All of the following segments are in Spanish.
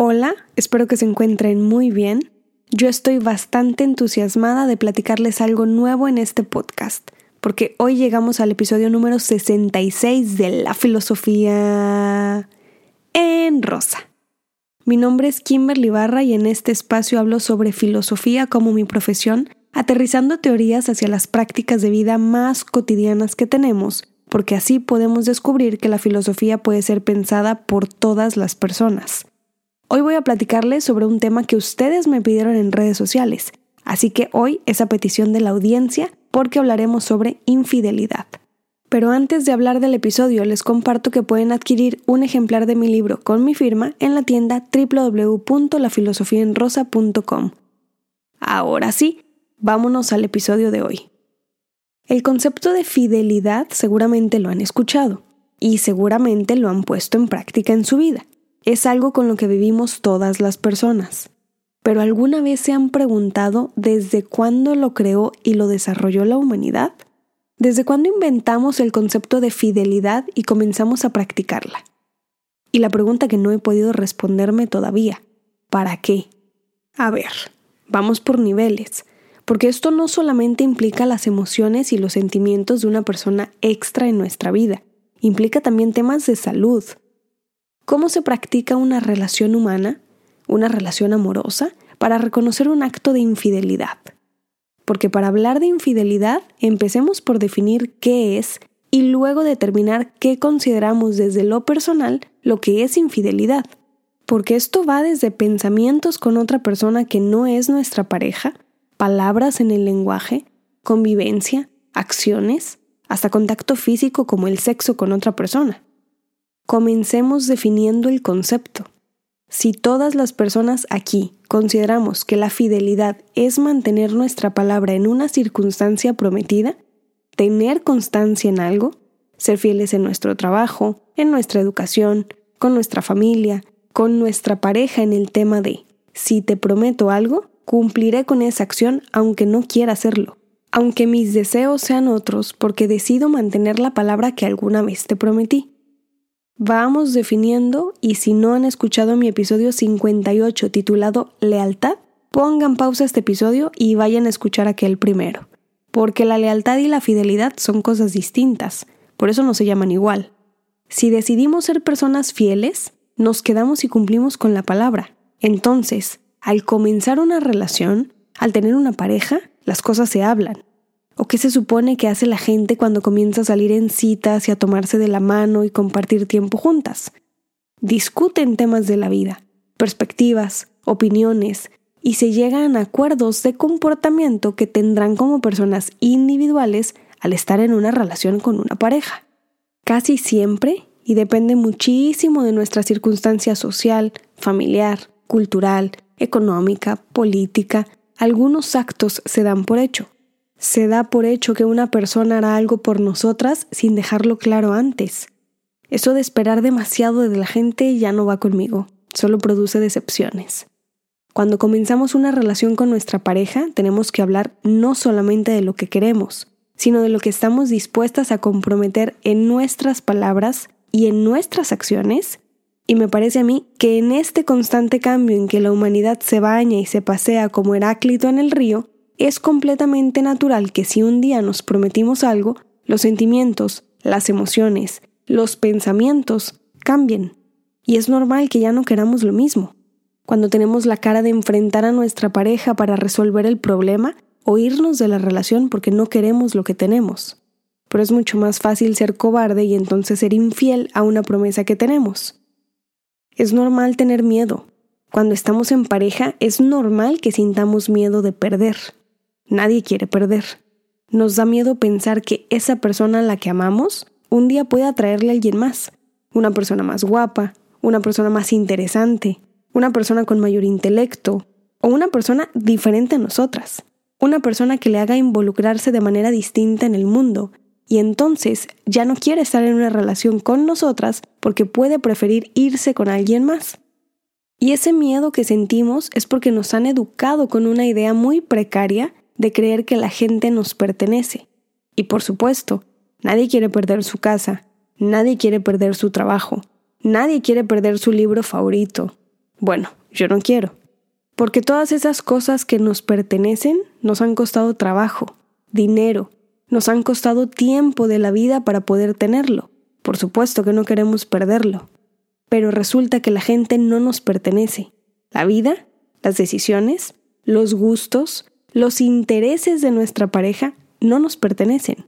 Hola, espero que se encuentren muy bien. Yo estoy bastante entusiasmada de platicarles algo nuevo en este podcast, porque hoy llegamos al episodio número 66 de la filosofía en rosa. Mi nombre es Kimberly Barra y en este espacio hablo sobre filosofía como mi profesión, aterrizando teorías hacia las prácticas de vida más cotidianas que tenemos, porque así podemos descubrir que la filosofía puede ser pensada por todas las personas. Hoy voy a platicarles sobre un tema que ustedes me pidieron en redes sociales, así que hoy es a petición de la audiencia porque hablaremos sobre infidelidad. Pero antes de hablar del episodio, les comparto que pueden adquirir un ejemplar de mi libro con mi firma en la tienda www.lafilosofiaenrosa.com. Ahora sí, vámonos al episodio de hoy. El concepto de fidelidad seguramente lo han escuchado y seguramente lo han puesto en práctica en su vida es algo con lo que vivimos todas las personas. Pero ¿alguna vez se han preguntado desde cuándo lo creó y lo desarrolló la humanidad? ¿Desde cuándo inventamos el concepto de fidelidad y comenzamos a practicarla? Y la pregunta que no he podido responderme todavía, ¿para qué? A ver, vamos por niveles, porque esto no solamente implica las emociones y los sentimientos de una persona extra en nuestra vida, implica también temas de salud, cómo se practica una relación humana, una relación amorosa, para reconocer un acto de infidelidad. Porque para hablar de infidelidad, empecemos por definir qué es y luego determinar qué consideramos desde lo personal lo que es infidelidad. Porque esto va desde pensamientos con otra persona que no es nuestra pareja, palabras en el lenguaje, convivencia, acciones, hasta contacto físico como el sexo con otra persona. Comencemos definiendo el concepto. Si todas las personas aquí consideramos que la fidelidad es mantener nuestra palabra en una circunstancia prometida, tener constancia en algo, ser fieles en nuestro trabajo, en nuestra educación, con nuestra familia, con nuestra pareja en el tema de si te prometo algo, cumpliré con esa acción aunque no quiera hacerlo, aunque mis deseos sean otros porque decido mantener la palabra que alguna vez te prometí. Vamos definiendo y si no han escuchado mi episodio 58 titulado Lealtad, pongan pausa este episodio y vayan a escuchar aquel primero. Porque la lealtad y la fidelidad son cosas distintas, por eso no se llaman igual. Si decidimos ser personas fieles, nos quedamos y cumplimos con la palabra. Entonces, al comenzar una relación, al tener una pareja, las cosas se hablan. ¿O qué se supone que hace la gente cuando comienza a salir en citas y a tomarse de la mano y compartir tiempo juntas? Discuten temas de la vida, perspectivas, opiniones, y se llegan a acuerdos de comportamiento que tendrán como personas individuales al estar en una relación con una pareja. Casi siempre, y depende muchísimo de nuestra circunstancia social, familiar, cultural, económica, política, algunos actos se dan por hecho se da por hecho que una persona hará algo por nosotras sin dejarlo claro antes. Eso de esperar demasiado de la gente ya no va conmigo, solo produce decepciones. Cuando comenzamos una relación con nuestra pareja, tenemos que hablar no solamente de lo que queremos, sino de lo que estamos dispuestas a comprometer en nuestras palabras y en nuestras acciones. Y me parece a mí que en este constante cambio en que la humanidad se baña y se pasea como Heráclito en el río, es completamente natural que si un día nos prometimos algo, los sentimientos, las emociones, los pensamientos cambien. Y es normal que ya no queramos lo mismo. Cuando tenemos la cara de enfrentar a nuestra pareja para resolver el problema o irnos de la relación porque no queremos lo que tenemos. Pero es mucho más fácil ser cobarde y entonces ser infiel a una promesa que tenemos. Es normal tener miedo. Cuando estamos en pareja es normal que sintamos miedo de perder. Nadie quiere perder. Nos da miedo pensar que esa persona a la que amamos un día puede atraerle a alguien más. Una persona más guapa, una persona más interesante, una persona con mayor intelecto o una persona diferente a nosotras. Una persona que le haga involucrarse de manera distinta en el mundo y entonces ya no quiere estar en una relación con nosotras porque puede preferir irse con alguien más. Y ese miedo que sentimos es porque nos han educado con una idea muy precaria de creer que la gente nos pertenece. Y por supuesto, nadie quiere perder su casa, nadie quiere perder su trabajo, nadie quiere perder su libro favorito. Bueno, yo no quiero. Porque todas esas cosas que nos pertenecen nos han costado trabajo, dinero, nos han costado tiempo de la vida para poder tenerlo. Por supuesto que no queremos perderlo. Pero resulta que la gente no nos pertenece. La vida, las decisiones, los gustos, los intereses de nuestra pareja no nos pertenecen.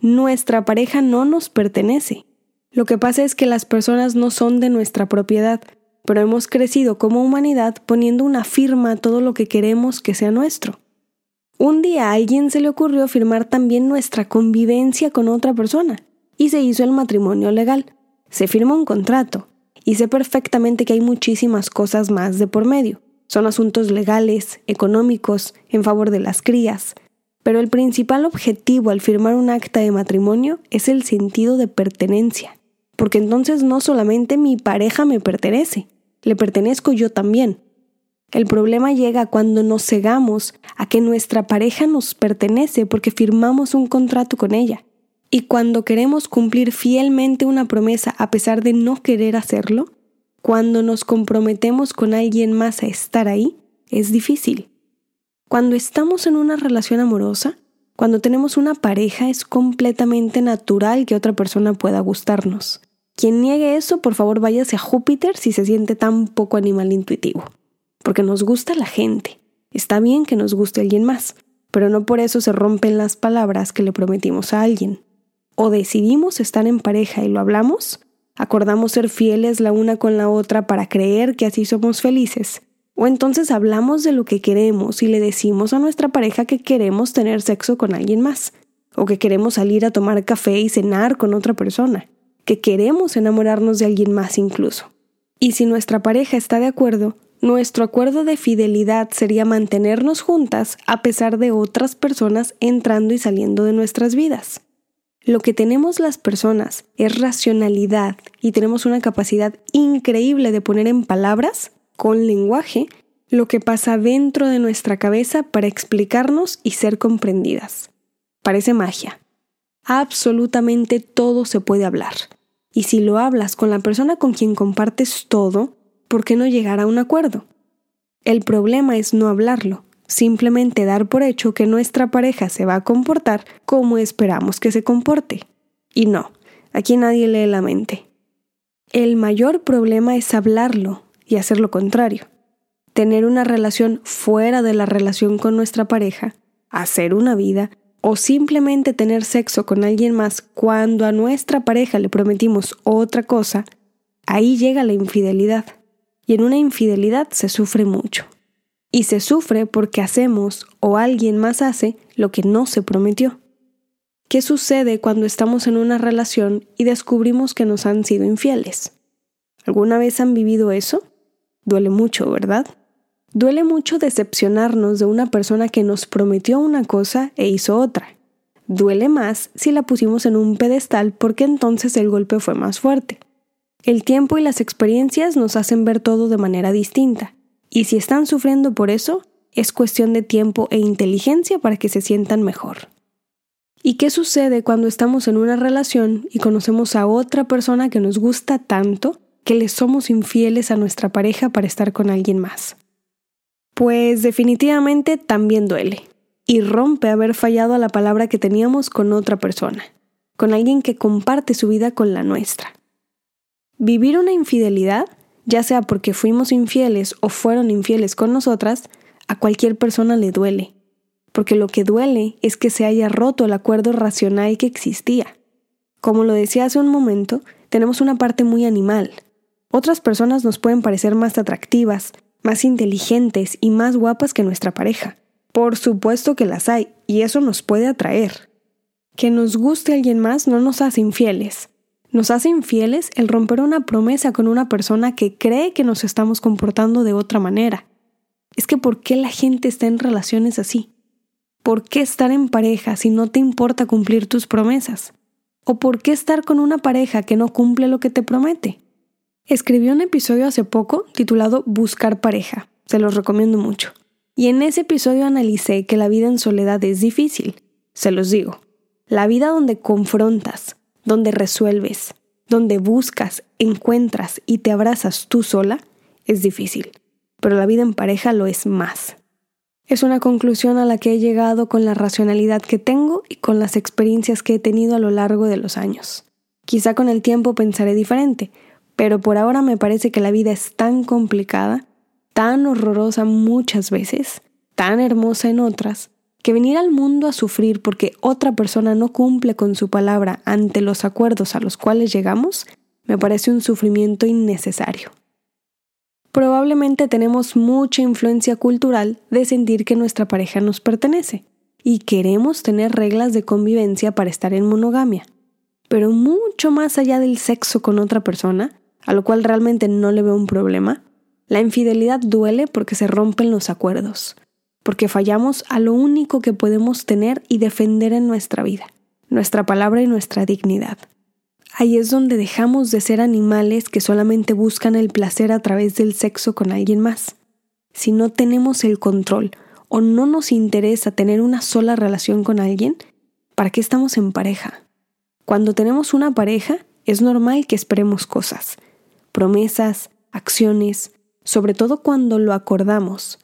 Nuestra pareja no nos pertenece. Lo que pasa es que las personas no son de nuestra propiedad, pero hemos crecido como humanidad poniendo una firma a todo lo que queremos que sea nuestro. Un día a alguien se le ocurrió firmar también nuestra convivencia con otra persona, y se hizo el matrimonio legal. Se firma un contrato, y sé perfectamente que hay muchísimas cosas más de por medio. Son asuntos legales, económicos, en favor de las crías. Pero el principal objetivo al firmar un acta de matrimonio es el sentido de pertenencia. Porque entonces no solamente mi pareja me pertenece, le pertenezco yo también. El problema llega cuando nos cegamos a que nuestra pareja nos pertenece porque firmamos un contrato con ella. Y cuando queremos cumplir fielmente una promesa a pesar de no querer hacerlo, cuando nos comprometemos con alguien más a estar ahí, es difícil. Cuando estamos en una relación amorosa, cuando tenemos una pareja, es completamente natural que otra persona pueda gustarnos. Quien niegue eso, por favor váyase a Júpiter si se siente tan poco animal intuitivo. Porque nos gusta la gente. Está bien que nos guste alguien más, pero no por eso se rompen las palabras que le prometimos a alguien. O decidimos estar en pareja y lo hablamos, acordamos ser fieles la una con la otra para creer que así somos felices, o entonces hablamos de lo que queremos y le decimos a nuestra pareja que queremos tener sexo con alguien más, o que queremos salir a tomar café y cenar con otra persona que queremos enamorarnos de alguien más incluso. Y si nuestra pareja está de acuerdo, nuestro acuerdo de fidelidad sería mantenernos juntas a pesar de otras personas entrando y saliendo de nuestras vidas. Lo que tenemos las personas es racionalidad y tenemos una capacidad increíble de poner en palabras, con lenguaje, lo que pasa dentro de nuestra cabeza para explicarnos y ser comprendidas. Parece magia. Absolutamente todo se puede hablar. Y si lo hablas con la persona con quien compartes todo, ¿por qué no llegar a un acuerdo? El problema es no hablarlo, simplemente dar por hecho que nuestra pareja se va a comportar como esperamos que se comporte. Y no, aquí nadie lee la mente. El mayor problema es hablarlo y hacer lo contrario. Tener una relación fuera de la relación con nuestra pareja, hacer una vida o simplemente tener sexo con alguien más cuando a nuestra pareja le prometimos otra cosa, ahí llega la infidelidad. Y en una infidelidad se sufre mucho. Y se sufre porque hacemos o alguien más hace lo que no se prometió. ¿Qué sucede cuando estamos en una relación y descubrimos que nos han sido infieles? ¿Alguna vez han vivido eso? Duele mucho, ¿verdad? Duele mucho decepcionarnos de una persona que nos prometió una cosa e hizo otra. Duele más si la pusimos en un pedestal porque entonces el golpe fue más fuerte. El tiempo y las experiencias nos hacen ver todo de manera distinta, y si están sufriendo por eso, es cuestión de tiempo e inteligencia para que se sientan mejor. ¿Y qué sucede cuando estamos en una relación y conocemos a otra persona que nos gusta tanto que le somos infieles a nuestra pareja para estar con alguien más? Pues definitivamente también duele y rompe haber fallado a la palabra que teníamos con otra persona, con alguien que comparte su vida con la nuestra. Vivir una infidelidad, ya sea porque fuimos infieles o fueron infieles con nosotras, a cualquier persona le duele, porque lo que duele es que se haya roto el acuerdo racional que existía. Como lo decía hace un momento, tenemos una parte muy animal. Otras personas nos pueden parecer más atractivas, más inteligentes y más guapas que nuestra pareja. Por supuesto que las hay, y eso nos puede atraer. Que nos guste alguien más no nos hace infieles. Nos hace infieles el romper una promesa con una persona que cree que nos estamos comportando de otra manera. Es que ¿por qué la gente está en relaciones así? ¿Por qué estar en pareja si no te importa cumplir tus promesas? ¿O por qué estar con una pareja que no cumple lo que te promete? Escribí un episodio hace poco titulado Buscar pareja. Se los recomiendo mucho. Y en ese episodio analicé que la vida en soledad es difícil. Se los digo. La vida donde confrontas, donde resuelves, donde buscas, encuentras y te abrazas tú sola, es difícil, pero la vida en pareja lo es más. Es una conclusión a la que he llegado con la racionalidad que tengo y con las experiencias que he tenido a lo largo de los años. Quizá con el tiempo pensaré diferente, pero por ahora me parece que la vida es tan complicada, tan horrorosa muchas veces, tan hermosa en otras, que venir al mundo a sufrir porque otra persona no cumple con su palabra ante los acuerdos a los cuales llegamos, me parece un sufrimiento innecesario. Probablemente tenemos mucha influencia cultural de sentir que nuestra pareja nos pertenece y queremos tener reglas de convivencia para estar en monogamia. Pero mucho más allá del sexo con otra persona, a lo cual realmente no le veo un problema, la infidelidad duele porque se rompen los acuerdos, porque fallamos a lo único que podemos tener y defender en nuestra vida, nuestra palabra y nuestra dignidad. Ahí es donde dejamos de ser animales que solamente buscan el placer a través del sexo con alguien más. Si no tenemos el control o no nos interesa tener una sola relación con alguien, ¿para qué estamos en pareja? Cuando tenemos una pareja, es normal que esperemos cosas, promesas, acciones, sobre todo cuando lo acordamos.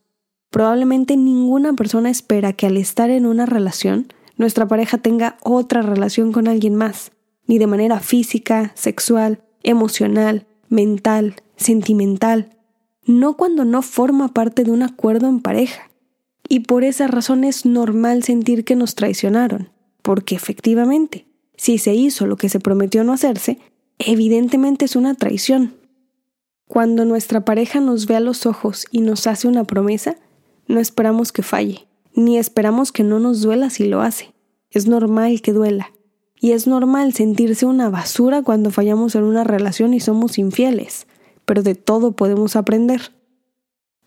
Probablemente ninguna persona espera que al estar en una relación, nuestra pareja tenga otra relación con alguien más ni de manera física, sexual, emocional, mental, sentimental, no cuando no forma parte de un acuerdo en pareja. Y por esa razón es normal sentir que nos traicionaron, porque efectivamente, si se hizo lo que se prometió no hacerse, evidentemente es una traición. Cuando nuestra pareja nos ve a los ojos y nos hace una promesa, no esperamos que falle, ni esperamos que no nos duela si lo hace. Es normal que duela, y es normal sentirse una basura cuando fallamos en una relación y somos infieles, pero de todo podemos aprender.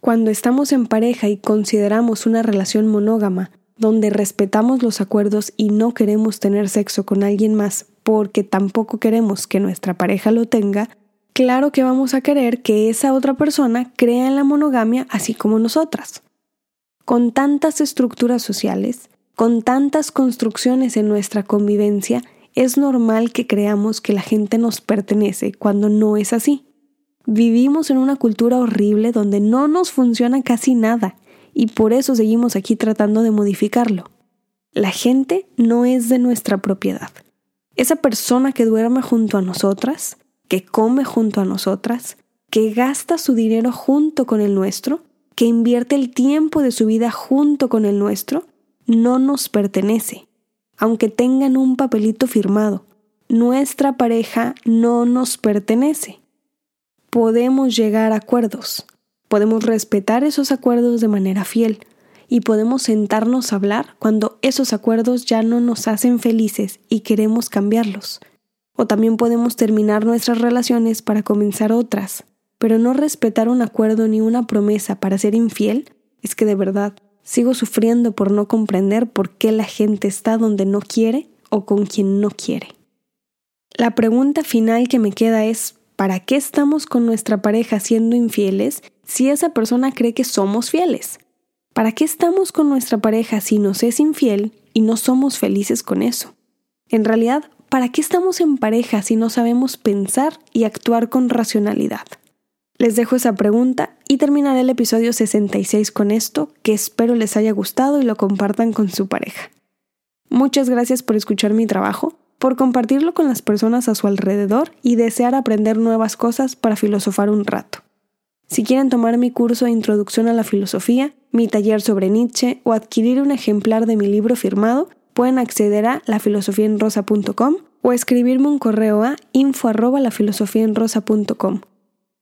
Cuando estamos en pareja y consideramos una relación monógama, donde respetamos los acuerdos y no queremos tener sexo con alguien más porque tampoco queremos que nuestra pareja lo tenga, claro que vamos a querer que esa otra persona crea en la monogamia así como nosotras. Con tantas estructuras sociales, con tantas construcciones en nuestra convivencia, es normal que creamos que la gente nos pertenece cuando no es así. Vivimos en una cultura horrible donde no nos funciona casi nada y por eso seguimos aquí tratando de modificarlo. La gente no es de nuestra propiedad. Esa persona que duerme junto a nosotras, que come junto a nosotras, que gasta su dinero junto con el nuestro, que invierte el tiempo de su vida junto con el nuestro, no nos pertenece, aunque tengan un papelito firmado. Nuestra pareja no nos pertenece. Podemos llegar a acuerdos, podemos respetar esos acuerdos de manera fiel y podemos sentarnos a hablar cuando esos acuerdos ya no nos hacen felices y queremos cambiarlos. O también podemos terminar nuestras relaciones para comenzar otras, pero no respetar un acuerdo ni una promesa para ser infiel es que de verdad Sigo sufriendo por no comprender por qué la gente está donde no quiere o con quien no quiere. La pregunta final que me queda es, ¿para qué estamos con nuestra pareja siendo infieles si esa persona cree que somos fieles? ¿Para qué estamos con nuestra pareja si nos es infiel y no somos felices con eso? En realidad, ¿para qué estamos en pareja si no sabemos pensar y actuar con racionalidad? Les dejo esa pregunta y terminaré el episodio 66 con esto, que espero les haya gustado y lo compartan con su pareja. Muchas gracias por escuchar mi trabajo, por compartirlo con las personas a su alrededor y desear aprender nuevas cosas para filosofar un rato. Si quieren tomar mi curso de Introducción a la Filosofía, mi taller sobre Nietzsche o adquirir un ejemplar de mi libro firmado, pueden acceder a lafilosofiaenrosa.com o escribirme un correo a info@lafilosofiaenrosa.com.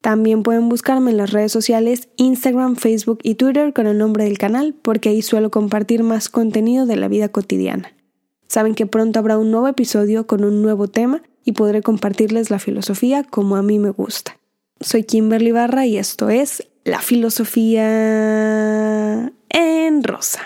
También pueden buscarme en las redes sociales Instagram, Facebook y Twitter con el nombre del canal porque ahí suelo compartir más contenido de la vida cotidiana. Saben que pronto habrá un nuevo episodio con un nuevo tema y podré compartirles la filosofía como a mí me gusta. Soy Kimberly Barra y esto es La Filosofía en Rosa.